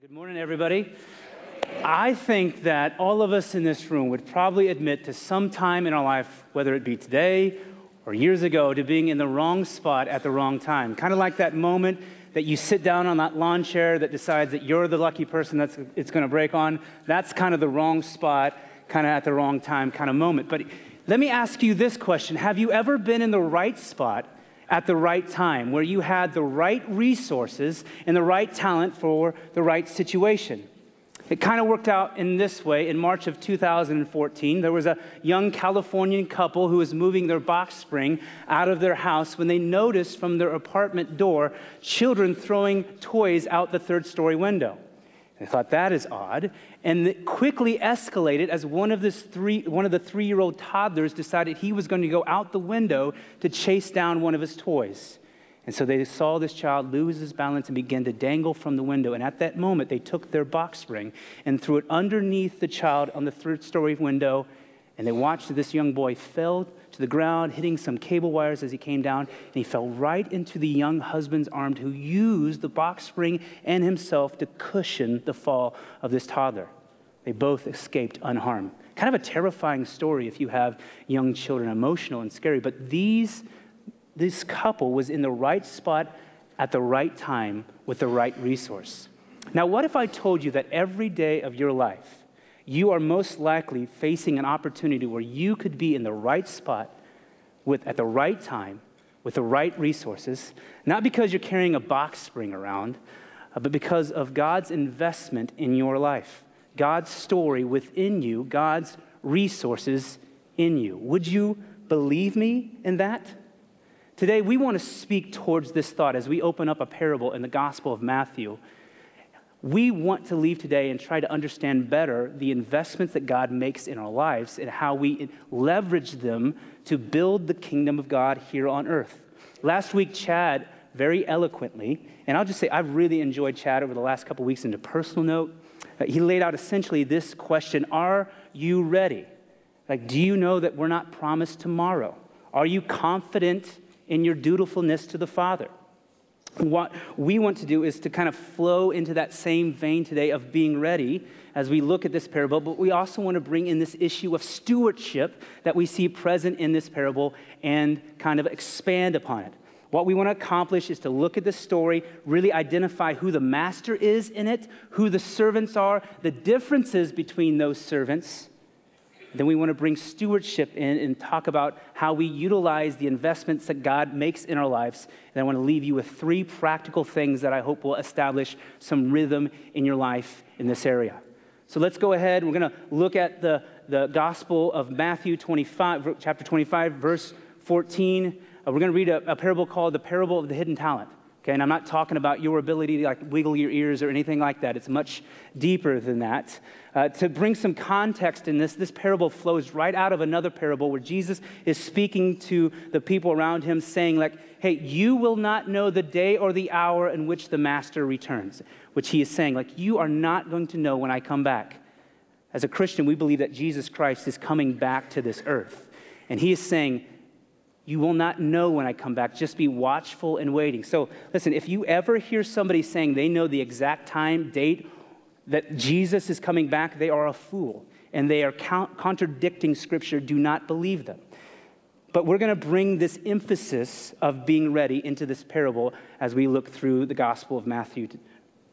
Good morning, everybody. I think that all of us in this room would probably admit to some time in our life, whether it be today or years ago, to being in the wrong spot at the wrong time. Kind of like that moment that you sit down on that lawn chair that decides that you're the lucky person that's it's going to break on. That's kind of the wrong spot, kind of at the wrong time kind of moment. But let me ask you this question Have you ever been in the right spot at the right time, where you had the right resources and the right talent for the right situation. It kind of worked out in this way. In March of 2014, there was a young Californian couple who was moving their box spring out of their house when they noticed from their apartment door children throwing toys out the third story window. They thought that is odd, and it quickly escalated as one of, this three, one of the three year old toddlers decided he was going to go out the window to chase down one of his toys. And so they saw this child lose his balance and begin to dangle from the window. And at that moment, they took their box spring and threw it underneath the child on the third story window. And they watched this young boy fell to the ground, hitting some cable wires as he came down, and he fell right into the young husband's arms who used the box spring and himself to cushion the fall of this toddler. They both escaped unharmed. Kind of a terrifying story if you have young children, emotional and scary, but these, this couple was in the right spot at the right time with the right resource. Now, what if I told you that every day of your life, you are most likely facing an opportunity where you could be in the right spot with, at the right time with the right resources, not because you're carrying a box spring around, uh, but because of God's investment in your life, God's story within you, God's resources in you. Would you believe me in that? Today, we want to speak towards this thought as we open up a parable in the Gospel of Matthew we want to leave today and try to understand better the investments that God makes in our lives and how we leverage them to build the kingdom of God here on earth. Last week, Chad very eloquently, and I'll just say I've really enjoyed Chad over the last couple weeks in a personal note. Uh, he laid out essentially this question Are you ready? Like, do you know that we're not promised tomorrow? Are you confident in your dutifulness to the Father? What we want to do is to kind of flow into that same vein today of being ready as we look at this parable, but we also want to bring in this issue of stewardship that we see present in this parable and kind of expand upon it. What we want to accomplish is to look at the story, really identify who the master is in it, who the servants are, the differences between those servants, then we want to bring stewardship in and talk about how we utilize the investments that God makes in our lives. And I want to leave you with three practical things that I hope will establish some rhythm in your life in this area. So let's go ahead. We're going to look at the, the Gospel of Matthew 25, chapter 25, verse 14. Uh, we're going to read a, a parable called the Parable of the Hidden Talent. Okay, and I'm not talking about your ability to like wiggle your ears or anything like that. It's much deeper than that. Uh, to bring some context in this, this parable flows right out of another parable where Jesus is speaking to the people around him, saying, like, hey, you will not know the day or the hour in which the master returns, which he is saying, like, you are not going to know when I come back. As a Christian, we believe that Jesus Christ is coming back to this earth. And he is saying, you will not know when I come back. Just be watchful and waiting. So, listen, if you ever hear somebody saying they know the exact time, date, that Jesus is coming back, they are a fool and they are contradicting Scripture. Do not believe them. But we're going to bring this emphasis of being ready into this parable as we look through the Gospel of Matthew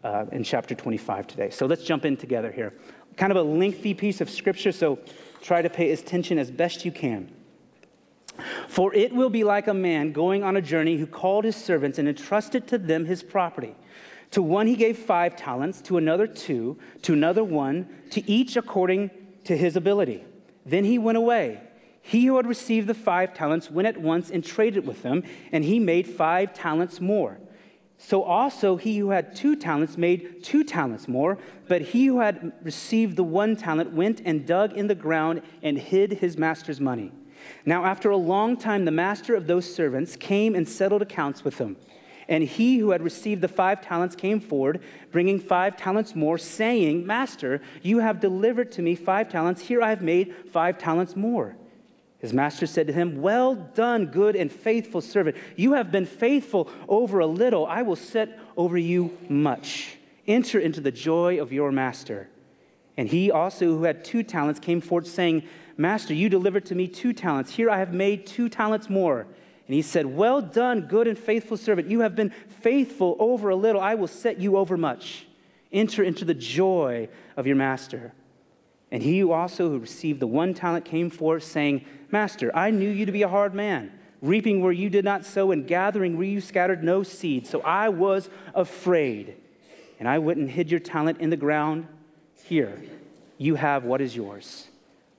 uh, in chapter 25 today. So let's jump in together here. Kind of a lengthy piece of Scripture, so try to pay attention as best you can. For it will be like a man going on a journey who called his servants and entrusted to them his property. To one he gave five talents, to another two, to another one, to each according to his ability. Then he went away. He who had received the five talents went at once and traded with them, and he made five talents more. So also he who had two talents made two talents more, but he who had received the one talent went and dug in the ground and hid his master's money. Now, after a long time, the master of those servants came and settled accounts with them. And he who had received the five talents came forward, bringing five talents more, saying, Master, you have delivered to me five talents. Here I have made five talents more. His master said to him, Well done, good and faithful servant. You have been faithful over a little. I will set over you much. Enter into the joy of your master. And he also, who had two talents, came forth, saying, Master, you delivered to me two talents. Here I have made two talents more. And he said, Well done, good and faithful servant. You have been faithful over a little. I will set you over much. Enter into the joy of your master. And he also who received the one talent came forth, saying, Master, I knew you to be a hard man, reaping where you did not sow, and gathering where you scattered no seed. So I was afraid. And I went and hid your talent in the ground. Here, you have what is yours.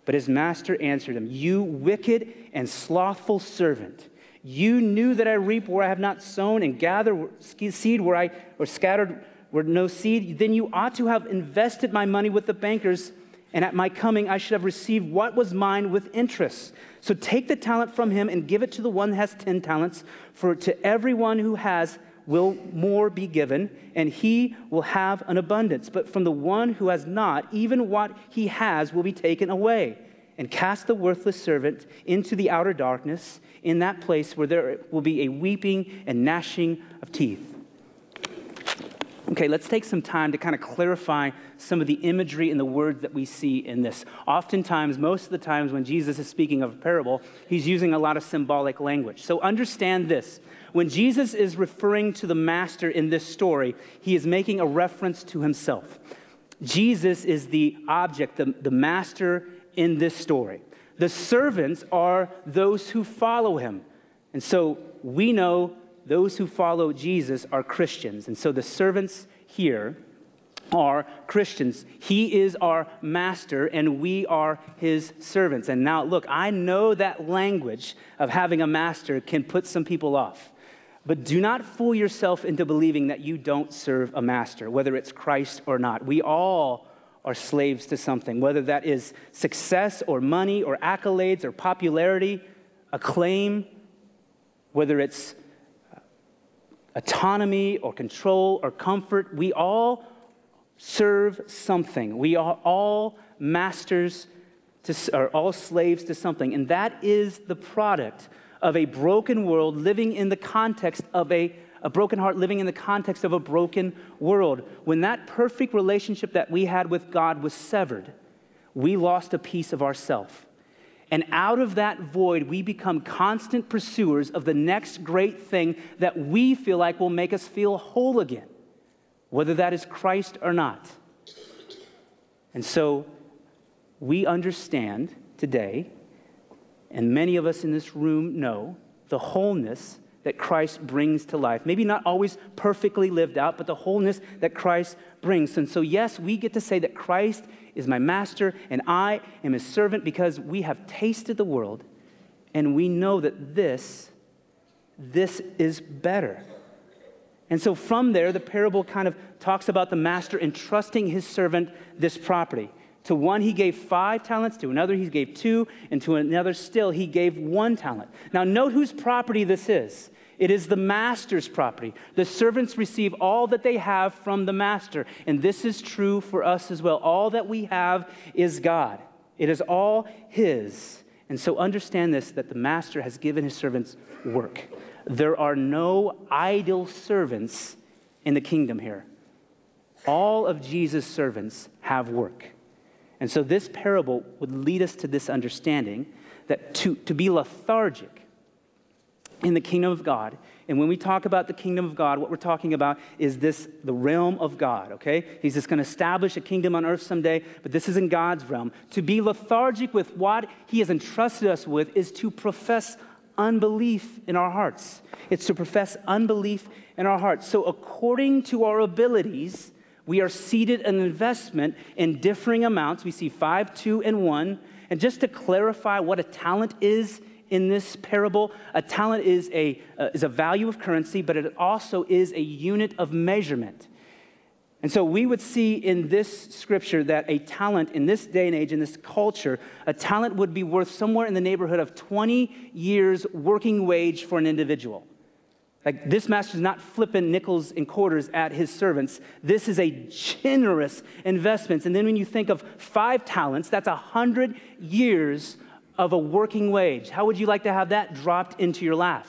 But his master answered him, You wicked and slothful servant. You knew that I reap where I have not sown and gather seed where I or scattered where no seed. Then you ought to have invested my money with the bankers, and at my coming I should have received what was mine with interest. So take the talent from him and give it to the one that has ten talents. For to everyone who has will more be given, and he will have an abundance. But from the one who has not, even what he has will be taken away. And cast the worthless servant into the outer darkness, in that place where there will be a weeping and gnashing of teeth. Okay, let's take some time to kind of clarify some of the imagery and the words that we see in this. Oftentimes, most of the times when Jesus is speaking of a parable, he's using a lot of symbolic language. So understand this when Jesus is referring to the master in this story, he is making a reference to himself. Jesus is the object, the, the master in this story. The servants are those who follow him. And so we know those who follow Jesus are Christians. And so the servants here are Christians. He is our master, and we are his servants. And now, look, I know that language of having a master can put some people off. But do not fool yourself into believing that you don't serve a master, whether it's Christ or not. We all are slaves to something, whether that is success or money or accolades or popularity, acclaim, whether it's uh, autonomy or control or comfort. We all serve something. We are all masters to, or all slaves to something. And that is the product of a broken world living in the context of a, a broken heart living in the context of a broken world. When that perfect relationship that we had with God was severed, we lost a piece of ourself. And out of that void, we become constant pursuers of the next great thing that we feel like will make us feel whole again, whether that is Christ or not. And so we understand today and many of us in this room know the wholeness that Christ brings to life. Maybe not always perfectly lived out, but the wholeness that Christ brings. And so, yes, we get to say that Christ is my master and I am his servant because we have tasted the world and we know that this, this is better. And so, from there, the parable kind of talks about the master entrusting his servant this property. To one, he gave five talents, to another, he gave two, and to another still, he gave one talent. Now, note whose property this is. It is the master's property. The servants receive all that they have from the master. And this is true for us as well. All that we have is God, it is all his. And so understand this that the master has given his servants work. There are no idle servants in the kingdom here. All of Jesus' servants have work. And so this parable would lead us to this understanding that to, to be lethargic in the kingdom of God, and when we talk about the kingdom of God, what we're talking about is this the realm of God, okay? He's just to establish a kingdom on earth someday, but this is in God's realm. To be lethargic with what He has entrusted us with is to profess unbelief in our hearts. It's to profess unbelief in our hearts. So, according to our abilities, we are seeded an investment in differing amounts. We see five, two, and one. And just to clarify what a talent is in this parable, a talent is a, uh, is a value of currency, but it also is a unit of measurement. And so we would see in this scripture that a talent in this day and age, in this culture, a talent would be worth somewhere in the neighborhood of 20 years' working wage for an individual. Like this master is not flipping nickels and quarters at his servants. This is a generous investment. And then when you think of five talents, that's a hundred years of a working wage. How would you like to have that dropped into your lap?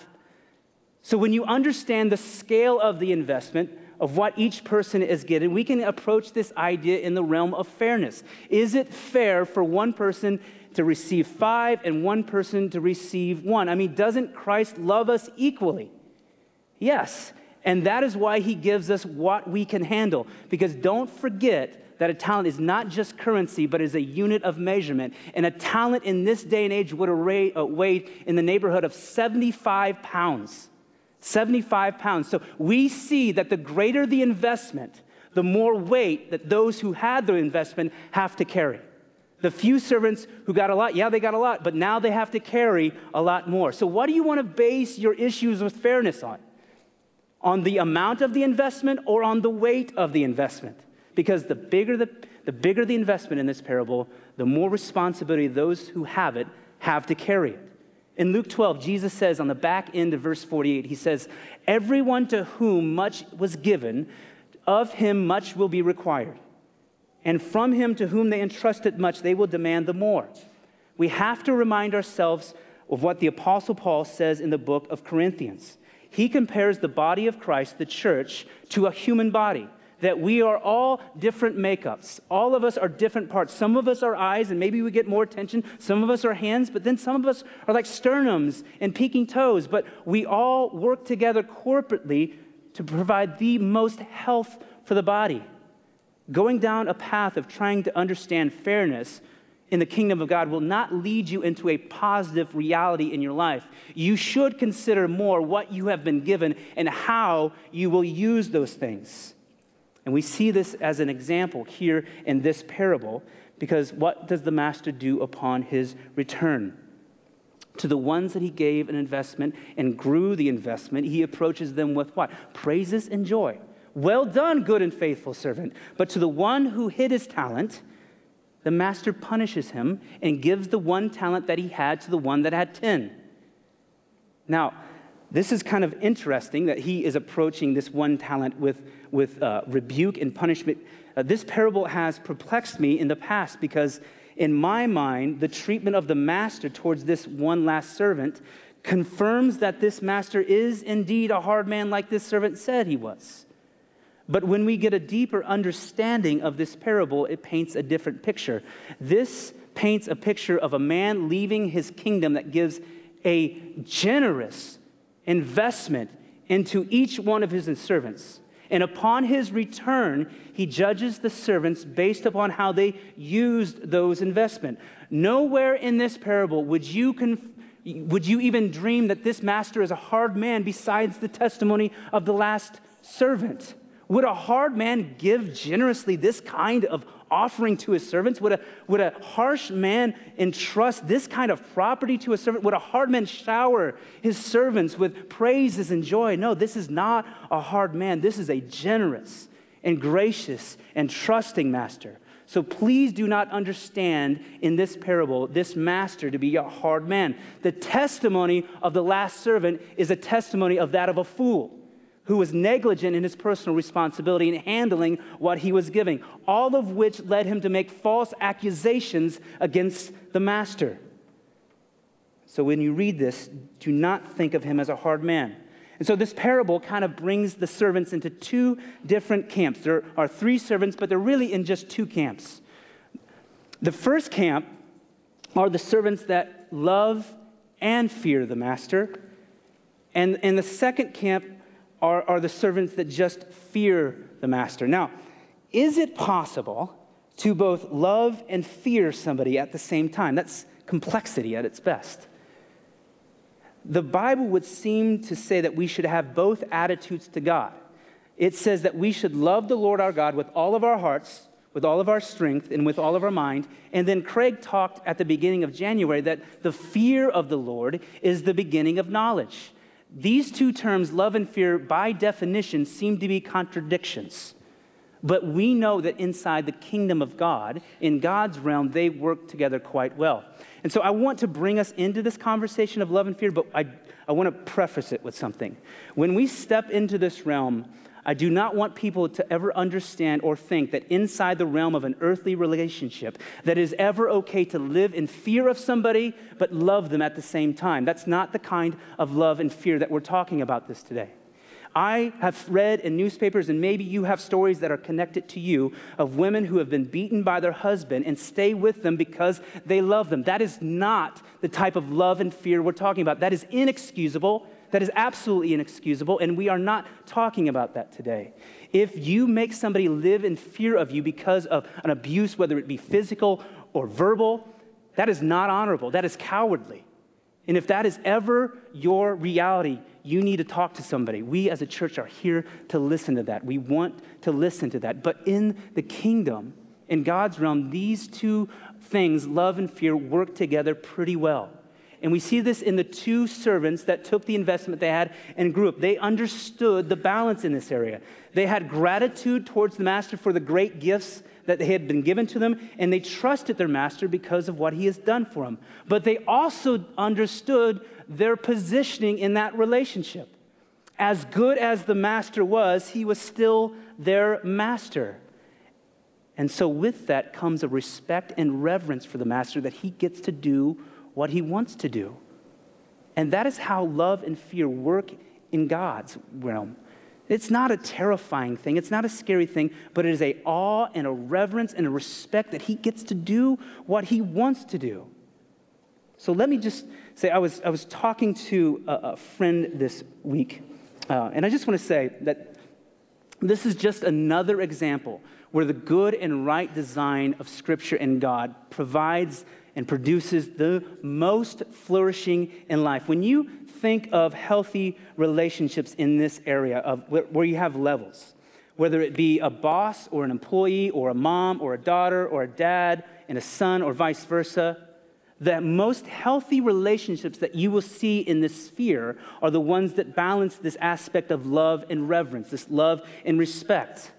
So when you understand the scale of the investment, of what each person is getting, we can approach this idea in the realm of fairness. Is it fair for one person to receive five and one person to receive one? I mean, doesn't Christ love us equally? Yes. And that is why he gives us what we can handle. Because don't forget that a talent is not just currency, but is a unit of measurement. And a talent in this day and age would uh, weighed in the neighborhood of 75 pounds. 75 pounds. So we see that the greater the investment, the more weight that those who had the investment have to carry. The few servants who got a lot, yeah, they got a lot, but now they have to carry a lot more. So, what do you want to base your issues with fairness on? On the amount of the investment or on the weight of the investment? Because the bigger the, the bigger the investment in this parable, the more responsibility those who have it have to carry it. In Luke 12, Jesus says on the back end of verse 48, he says, Everyone to whom much was given, of him much will be required. And from him to whom they entrusted much, they will demand the more. We have to remind ourselves of what the Apostle Paul says in the book of Corinthians. He compares the body of Christ, the church, to a human body that we are all different makeups. All of us are different parts. Some of us are eyes, and maybe we get more attention. Some of us are hands, but then some of us are like sternums and peeking toes. But we all work together corporately to provide the most health for the body. Going down a path of trying to understand fairness in the kingdom of God will not lead you into a positive reality in your life. You should consider more what you have been given and how you will use those things. And we see this as an example here in this parable because what does the master do upon his return? To the ones that he gave an investment and grew the investment, he approaches them with what? Praises and joy. Well done, good and faithful servant. But to the one who hid his talent, the master punishes him and gives the one talent that he had to the one that had 10. Now, this is kind of interesting that he is approaching this one talent with, with uh, rebuke and punishment. Uh, this parable has perplexed me in the past because, in my mind, the treatment of the master towards this one last servant confirms that this master is indeed a hard man, like this servant said he was. But when we get a deeper understanding of this parable, it paints a different picture. This paints a picture of a man leaving his kingdom that gives a generous, investment into each one of his servants. And upon his return, he judges the servants based upon how they used those investment. Nowhere in this parable would you, conf- would you even dream that this master is a hard man besides the testimony of the last servant. Would a hard man give generously this kind of offering to his servants? Would a, would a harsh man entrust this kind of property to a servant? Would a hard man shower his servants with praises and joy? No, this is not a hard man. This is a generous and gracious and trusting master. So please do not understand in this parable this master to be a hard man. The testimony of the last servant is a testimony of that of a fool who was negligent in his personal responsibility in handling what he was giving, all of which led him to make false accusations against the master. So when you read this, do not think of him as a hard man. And so this parable kind of brings the servants into two different camps. There are three servants, but they're really in just two camps. The first camp are the servants that love and fear the master. And, and the second camp are, are the servants that just fear the master. Now, is it possible to both love and fear somebody at the same time? That's complexity at its best. The Bible would seem to say that we should have both attitudes to God. It says that we should love the Lord our God with all of our hearts, with all of our strength, and with all of our mind. And then Craig talked at the beginning of January that the fear of the Lord is the beginning of knowledge. These two terms, love and fear, by definition, seem to be contradictions. But we know that inside the kingdom of God, in God's realm, they work together quite well. And so I want to bring us into this conversation of love and fear, but I, I want to preface it with something. When we step into this realm, I do not want people to ever understand or think that inside the realm of an earthly relationship that is ever okay to live in fear of somebody but love them at the same time. That's not the kind of love and fear that we're talking about this today. I have read in newspapers, and maybe you have stories that are connected to you of women who have been beaten by their husband and stay with them because they love them. That is not the type of love and fear we're talking about. That is inexcusable. That is absolutely inexcusable, and we are not talking about that today. If you make somebody live in fear of you because of an abuse, whether it be physical or verbal, that is not honorable. That is cowardly. And if that is ever your reality, you need to talk to somebody. We as a church are here to listen to that. We want to listen to that. But in the kingdom, in God's realm, these two things, love and fear, work together pretty well. And we see this in the two servants that took the investment they had and grew up. They understood the balance in this area. They had gratitude towards the master for the great gifts that they had been given to them, and they trusted their master because of what he has done for them. But they also understood their positioning in that relationship. As good as the master was, he was still their master. And so, with that comes a respect and reverence for the master that he gets to do what he wants to do. And that is how love and fear work in God's realm. It's not a terrifying thing, it's not a scary thing, but it is a awe and a reverence and a respect that he gets to do what he wants to do. So let me just say I was, I was talking to a, a friend this week, uh, and I just want to say that this is just another example where the good and right design of Scripture and God provides and produces the most flourishing in life. When you think of healthy relationships in this area of where you have levels, whether it be a boss or an employee or a mom or a daughter or a dad and a son or vice versa, the most healthy relationships that you will see in this sphere are the ones that balance this aspect of love and reverence, this love and respect.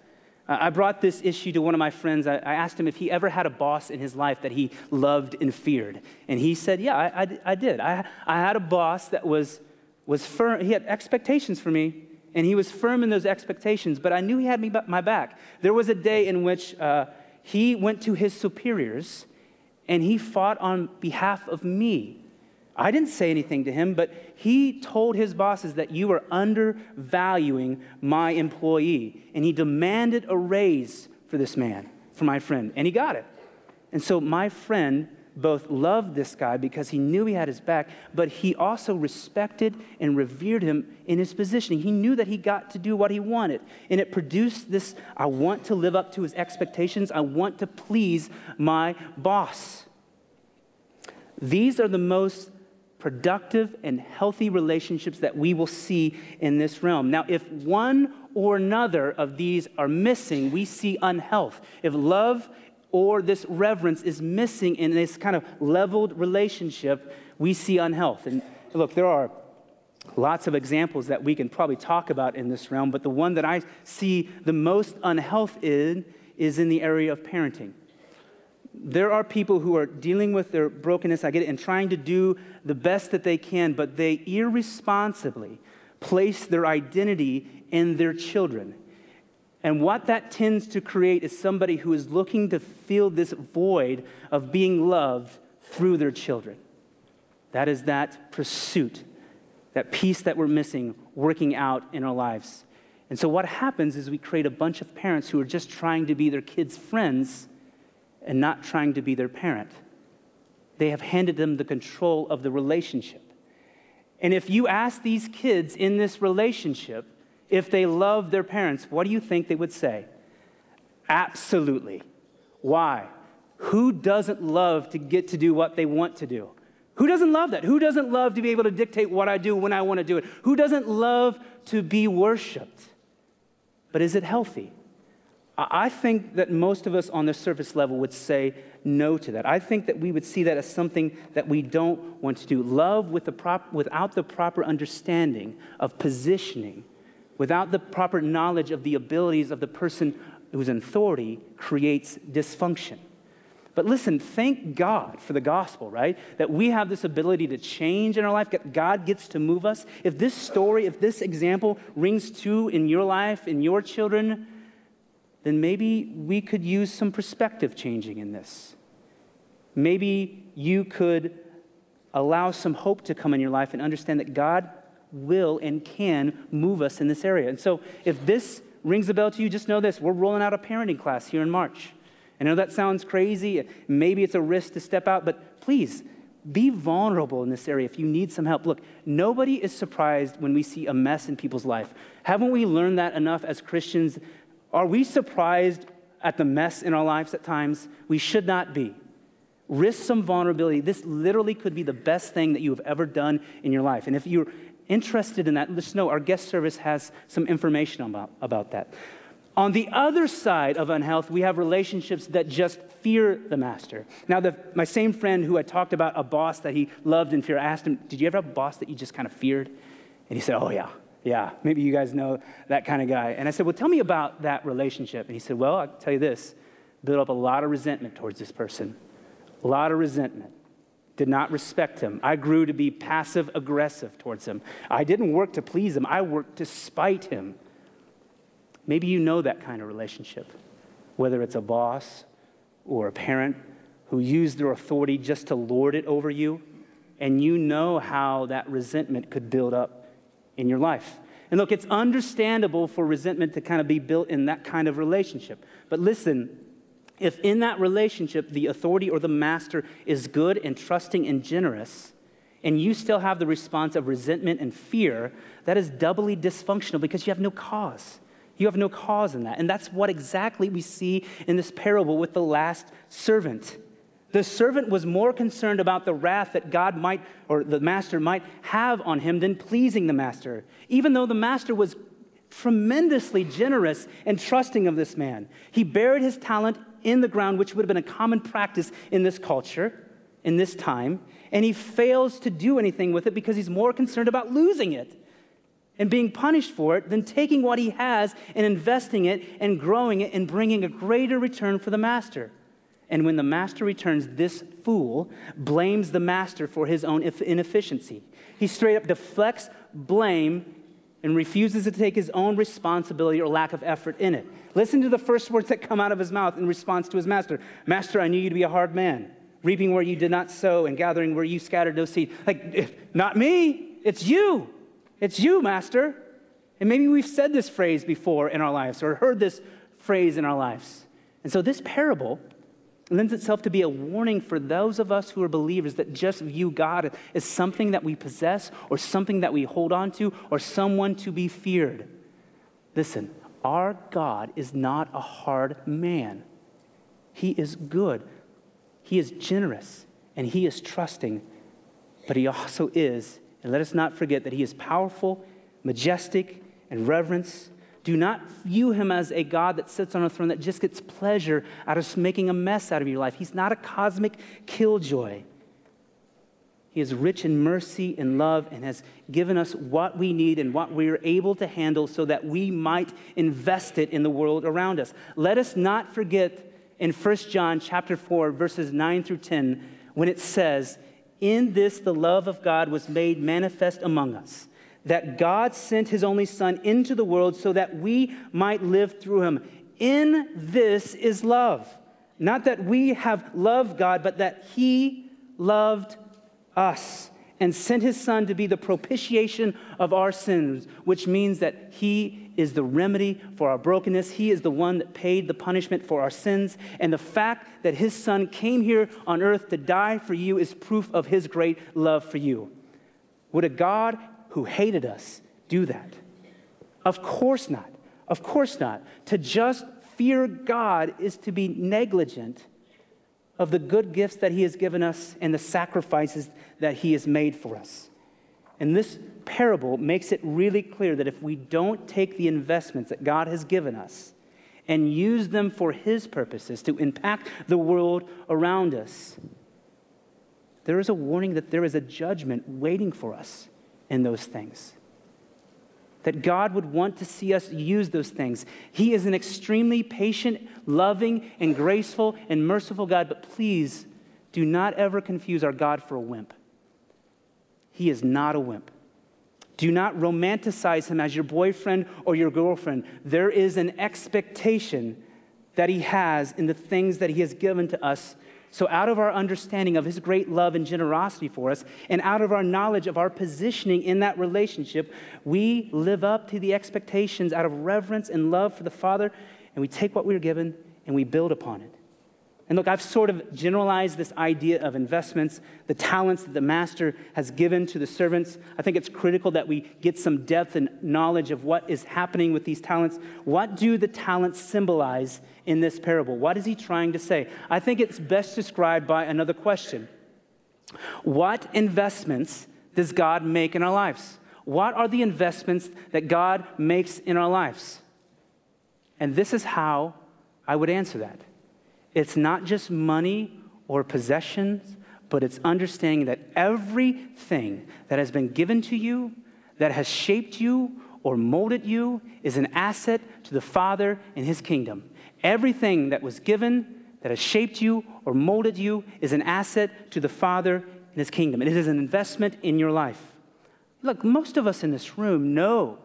I brought this issue to one of my friends. I, asked him if he ever had a boss in his life that he loved and feared. And he said, Yeah, I, I, I did. I, I had a boss that was, was firm. He had expectations for me, and he was firm in those expectations, but I knew he had me my back. There was a day in which uh, he went to his superiors and he fought on behalf of me. I didn't say anything to him, but he told his bosses that you are undervaluing my employee. And he demanded a raise for this man, for my friend, and he got it. And so my friend both loved this guy because he knew he had his back, but he also respected and revered him in his positioning. He knew that he got to do what he wanted. And it produced this I want to live up to his expectations, I want to please my boss. These are the most productive and healthy relationships that we will see in this realm. Now, if one or another of these are missing, we see unhealth. If love or this reverence is missing in this kind of leveled relationship, we see unhealth. And look, there are lots of examples that we can probably talk about in this realm, but the one that I see the most unhealth in is in the area of parenting there are people who are dealing with their brokenness, I get it, and trying to do the best that they can, but they irresponsibly place their identity in their children. And what that tends to create is somebody who is looking to fill this void of being loved through their children. That is that pursuit, that piece that we're missing working out in our lives. And so, what happens is we create a bunch of parents who are just trying to be their kids' friends and not trying to be their parent. They have handed them the control of the relationship. And if you ask these kids in this relationship if they love their parents, what do you think they would say? Absolutely. Why? Who doesn't love to get to do what they want to do? Who doesn't love that? Who doesn't love to be able to dictate what I do when I want to do it? Who doesn't love to be worshiped? But is it healthy? I think that most of us on the surface level would say no to that. I think that we would see that as something that we don't want to do. Love with the prop, without the proper understanding of positioning, without the proper knowledge of the abilities of the person who's in authority, creates dysfunction. But listen, thank God for the gospel, right? That we have this ability to change in our life. God gets to move us. If this story, if this example rings true in your life, in your children, then maybe we could use some perspective changing in this. Maybe you could allow some hope to come in your life and understand that God will and can move us in this area. And so, if this rings a bell to you, just know this we're rolling out a parenting class here in March. I know that sounds crazy. Maybe it's a risk to step out, but please be vulnerable in this area if you need some help. Look, nobody is surprised when we see a mess in people's life. Haven't we learned that enough as Christians? Are we surprised at the mess in our lives at times? We should not be. Risk some vulnerability. This literally could be the best thing that you have ever done in your life. And if you're interested in that, just know our guest service has some information about, about that. On the other side of unhealth, we have relationships that just fear the master. Now, the, my same friend who had talked about a boss that he loved and feared, I asked him, Did you ever have a boss that you just kind of feared? And he said, Oh, yeah, yeah. Maybe you guys know that kind of guy. And I said, Well, tell me about that relationship. And he said, Well, I'll tell you this built up a lot of resentment towards this person, a lot of resentment. Did not respect him. I grew to be passive aggressive towards him. I didn't work to please him, I worked to spite him. Maybe you know that kind of relationship, whether it's a boss or a parent who use their authority just to lord it over you, and you know how that resentment could build up in your life. And look, it's understandable for resentment to kind of be built in that kind of relationship. But listen, if in that relationship the authority or the master is good and trusting and generous, and you still have the response of resentment and fear, that is doubly dysfunctional because you have no cause. You have no cause in that. And that's what exactly we see in this parable with the last servant. The servant was more concerned about the wrath that God might, or the master might have on him than pleasing the master, even though the master was tremendously generous and trusting of this man. He buried his talent in the ground, which would have been a common practice in this culture, in this time, and he fails to do anything with it because he's more concerned about losing it and being punished for it than taking what he has and investing it and growing it and bringing a greater return for the master. And when the master returns, this fool blames the master for his own inefficiency. He straight up deflects blame and refuses to take his own responsibility or lack of effort in it. Listen to the first words that come out of his mouth in response to his master Master, I knew you to be a hard man, reaping where you did not sow and gathering where you scattered no seed. Like, eh, not me, it's you. It's you, Master. And maybe we've said this phrase before in our lives or heard this phrase in our lives. And so this parable lends itself to be a warning for those of us who are believers that just view God as something that we possess or something that we hold on to or someone to be feared. Listen, our God is not a hard man. He is good, He is generous, and He is trusting, but He also is and let us not forget that he is powerful, majestic, and reverence. Do not view him as a God that sits on a throne that just gets pleasure out of making a mess out of your life. He's not a cosmic killjoy. He is rich in mercy and love and has given us what we need and what we are able to handle so that we might invest it in the world around us. Let us not forget in 1 John chapter 4 verses 9 through 10 when it says, in this, the love of God was made manifest among us, that God sent his only Son into the world so that we might live through him. In this is love. Not that we have loved God, but that he loved us and sent his Son to be the propitiation of our sins, which means that he is the remedy for our brokenness. He is the one that paid the punishment for our sins. And the fact that his Son came here on earth to die for you is proof of his great love for you. Would a God who hated us do that? Of course not. Of course not. To just fear God is to be negligent of the good gifts that He has given us and the sacrifices that He has made for us. And this parable makes it really clear that if we don't take the investments that God has given us and use them for His purposes to impact the world around us, there is a warning that there is a judgment waiting for us in those things that God would want to see us use those things. He is an extremely patient, loving, and graceful and merciful God, but please do not ever confuse our God for a wimp. He is not a wimp. Do not romanticize him as your boyfriend or your girlfriend. There is an expectation that he has in the things that he has given to us So, out of our understanding of his great love and generosity for us, and out of our knowledge of our positioning in that relationship, we live up to the expectations out of reverence and love for the Father, and we take what we are given and we build upon it. And look, I've sort of generalized this idea of investments, the talents that the master has given to the servants. I think it's critical that we get some depth and knowledge of what is happening with these talents. What do the talents symbolize in this parable? What is he trying to say? I think it's best described by another question What investments does God make in our lives? What are the investments that God makes in our lives? And this is how I would answer that. It's not just money or possessions, but it's understanding that everything that has been given to you, that has shaped you or molded you, is an asset to the Father and His kingdom. Everything that was given, that has shaped you or molded you, is an asset to the Father and His kingdom. It is an investment in your life. Look, most of us in this room know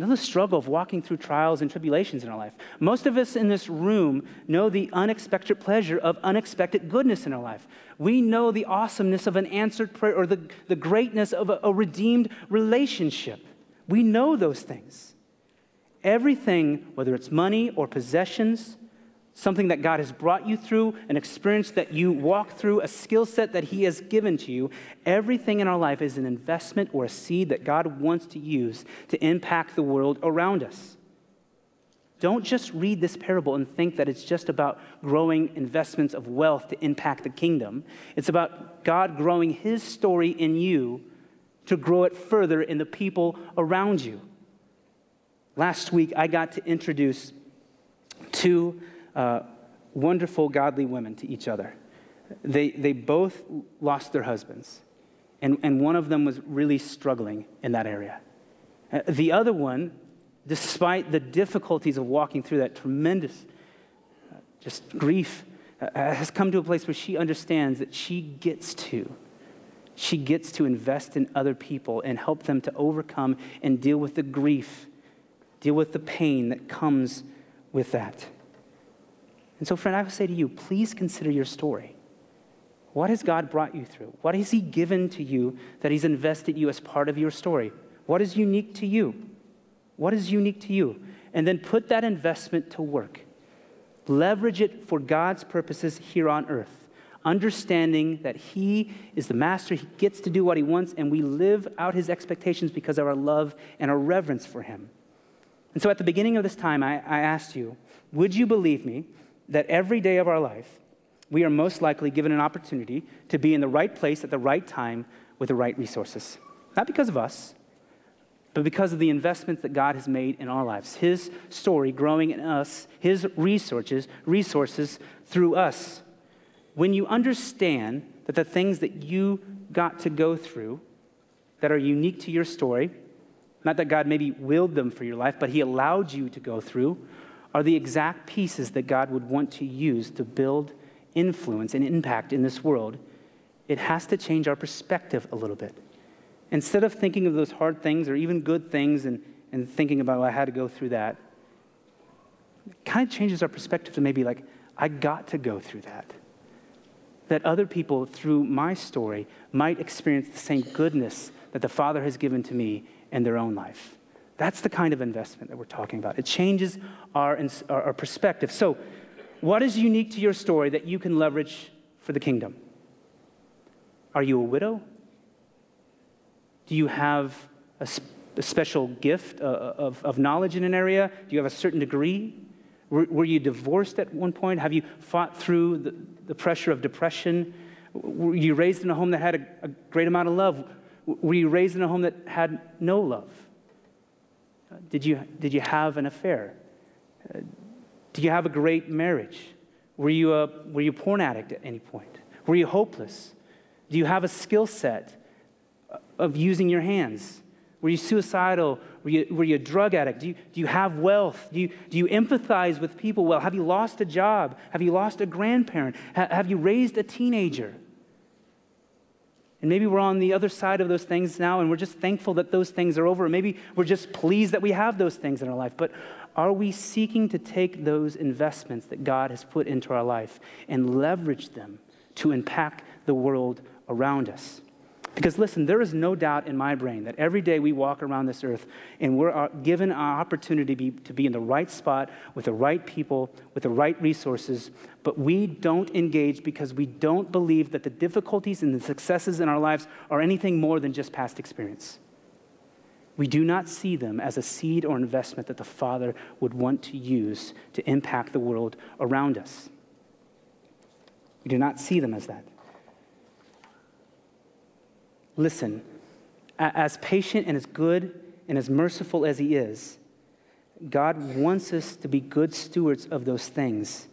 know the struggle of walking through trials and tribulations in our life. Most of us in this room know the unexpected pleasure of unexpected goodness in our life. We know the awesomeness of an answered prayer or the, the greatness of a, a redeemed relationship. We know those things. Everything, whether it's money or possessions, something that God has brought you through, an experience that you walk through, a skill set that He has given to you. Everything in our life is an investment or a seed that God wants to use to impact the world around us. Don't just read this parable and think that it's just about growing investments of wealth to impact the kingdom. It's about God growing His story in you to grow it further in the people around you. Last week, I got to introduce two uh, wonderful, godly women to each other. They, they both lost their husbands, and, and one of them was really struggling in that area. Uh, the other one, despite the difficulties of walking through that tremendous uh, just grief, uh, has come to a place where she understands that she gets to. She gets to invest in other people and help them to overcome and deal with the grief, deal with the pain that comes with that. And so, friend, I would say to you, please consider your story. What has God brought you through? What has He given to you that He's invested you as part of your story? What is unique to you? What is unique to you? And then put that investment to work. Leverage it for God's purposes here on earth, understanding that He is the master, He gets to do what He wants, and we live out His expectations because of our love and our reverence for Him. And so at the beginning of this time, I, I asked you, would you believe me that every day of our life, we are most likely given an opportunity to be in the right place at the right time with the right resources. Not because of us, but because of the investments that God has made in our lives. His story growing in us, His resources, resources through us. When you understand that the things that you got to go through that are unique to your story, not that God maybe willed them for your life, but He allowed you to go through, are the exact pieces that God would want to use to build influence and impact in this world, it has to change our perspective a little bit. Instead of thinking of those hard things or even good things and, and thinking about, well, I had to go through that, it kind of changes our perspective to maybe like, I got to go through that. That other people, through my story, might experience the same goodness that the Father has given to me in their own life. That's the kind of investment that we're talking about. It changes our, our perspective. So, what is unique to your story that you can leverage for the kingdom? Are you a widow? Do you have a, a special gift uh, uh, of, of knowledge in an area? Do you have a certain degree? Were, you divorced at one point? Have you fought through the, the pressure of depression? Were you raised in a home that had a, a great amount of love? Were you raised in a home that had no love? Did you, did you have an affair? Uh, do you have a great marriage? Were you a, were you a porn addict at any point? Were you hopeless? Do you have a skill set of using your hands? Were you suicidal? Were you, were you a drug addict? Do you, do you have wealth? Do you, do you empathize with people well? Have you lost a job? Have you lost a grandparent? Ha, have you raised a teenager? And maybe we're on the other side of those things now and we're just thankful that those things are over. Maybe we're just pleased that we have those things in our life. But are we seeking to take those investments that God has put into our life and leverage them to impact the world around us? Because listen, there is no doubt in my brain that every day we walk around this earth and we're uh, given an opportunity to be, to be in the right spot with the right people, with the right resources, but we don't engage because we don't believe that the difficulties and the successes in our lives are anything more than just past experience. We do not see them as a seed or investment that the Father would want to use to impact the world around us. We do not see them as that. Listen, as patient and as good and as merciful as He is, God wants us to be good stewards of those things.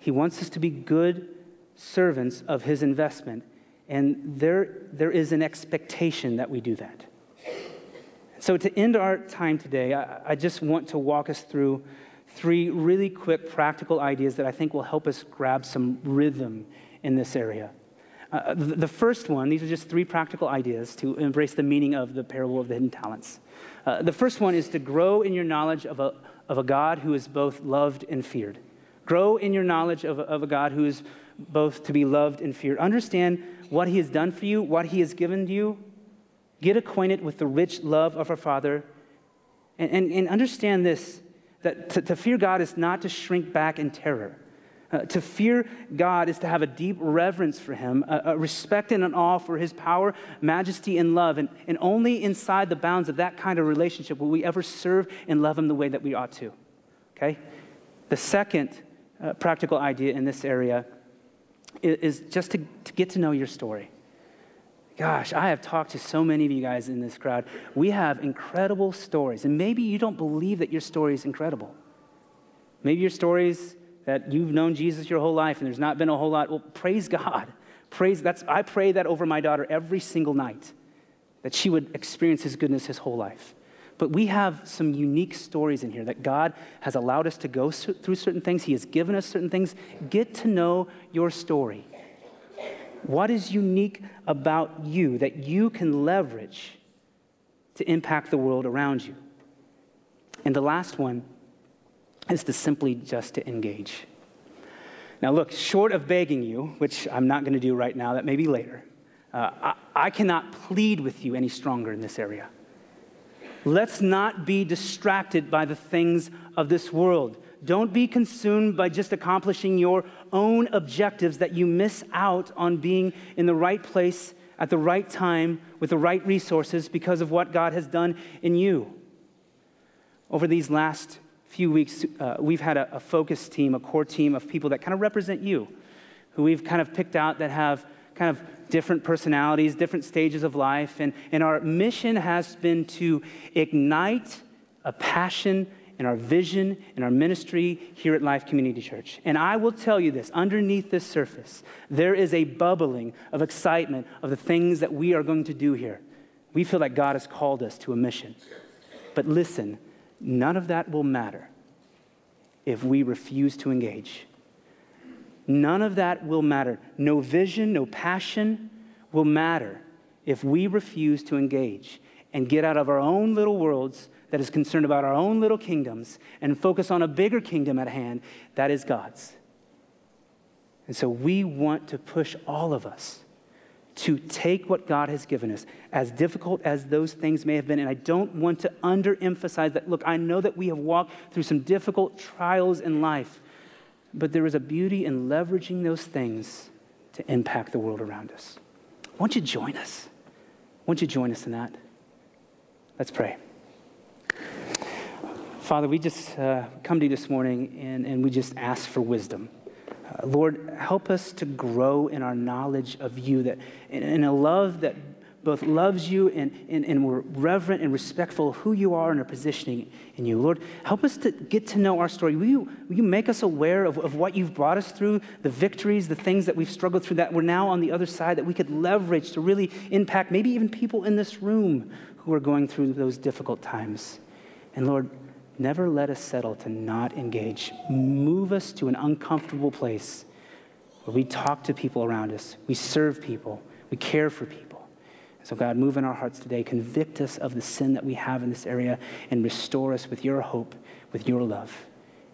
He wants us to be good servants of His investment. And there, there is an expectation that we do that. So, to end our time today, I, I just want to walk us through three really quick practical ideas that I think will help us grab some rhythm in this area. Uh, the first one, these are just three practical ideas to embrace the meaning of the parable of the hidden talents. Uh, the first one is to grow in your knowledge of a, of a God who is both loved and feared. Grow in your knowledge of a, of a God who is both to be loved and feared. Understand what he has done for you, what he has given you. Get acquainted with the rich love of our Father. And, and, and understand this that to, to fear God is not to shrink back in terror. Uh, to fear God is to have a deep reverence for Him, a, a, respect and an awe for His power, majesty, and love. And, and only inside the bounds of that kind of relationship will we ever serve and love Him the way that we ought to. Okay? The second uh, practical idea in this area is, is just to, to get to know your story. Gosh, I have talked to so many of you guys in this crowd. We have incredible stories. And maybe you don't believe that your story is incredible. Maybe your stories that you've known Jesus your whole life and there's not been a whole lot. Well, praise God. Praise that's I pray that over my daughter every single night that she would experience his goodness his whole life. But we have some unique stories in here that God has allowed us to go through certain things. He has given us certain things. Get to know your story. What is unique about you that you can leverage to impact the world around you? And the last one is to simply just to engage. Now, look, short of begging you, which I'm not going to do right now, that may be later, uh, I, I cannot plead with you any stronger in this area. Let's not be distracted by the things of this world. Don't be consumed by just accomplishing your own objectives that you miss out on being in the right place at the right time with the right resources because of what God has done in you. Over these last few weeks, uh, we've had a, a focus team, a core team of people that kind of represent you, who we've kind of picked out that have kind of different personalities, different stages of life. And, and our mission has been to ignite a passion in our vision, in our ministry here at Life Community Church. And I will tell you this underneath this surface, there is a bubbling of excitement of the things that we are going to do here. We feel like God has called us to a mission. But listen, None of that will matter if we refuse to engage. None of that will matter. No vision, no passion will matter if we refuse to engage and get out of our own little worlds that is concerned about our own little kingdoms and focus on a bigger kingdom at hand that is God's. And so we want to push all of us to take what God has given us, as difficult as those things may have been. And I don't want to underemphasize that. Look, I know that we have walked through some difficult trials in life, but there is a beauty in leveraging those things to impact the world around us. Won't you join us? Won't you join us in that? Let's pray. Father, we just uh, come to you this morning and, and we just ask for wisdom. Uh, Lord, help us to grow in our knowledge of you, that in, in a love that both loves you and, and, and we're reverent and respectful of who you are and our positioning in you. Lord, help us to get to know our story. Will you, will you make us aware of, of what you've brought us through, the victories, the things that we've struggled through, that we're now on the other side, that we could leverage to really impact maybe even people in this room who are going through those difficult times. And Lord, Never let us settle to not engage. Move us to an uncomfortable place where we talk to people around us, we serve people, We care for people. So, God, move in our hearts today. Convict us of the sin that we have in this area and restore us with your hope, with your love.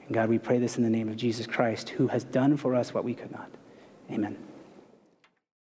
And God, we pray this in the name of Jesus Christ, who has done for us what we could not. Amen.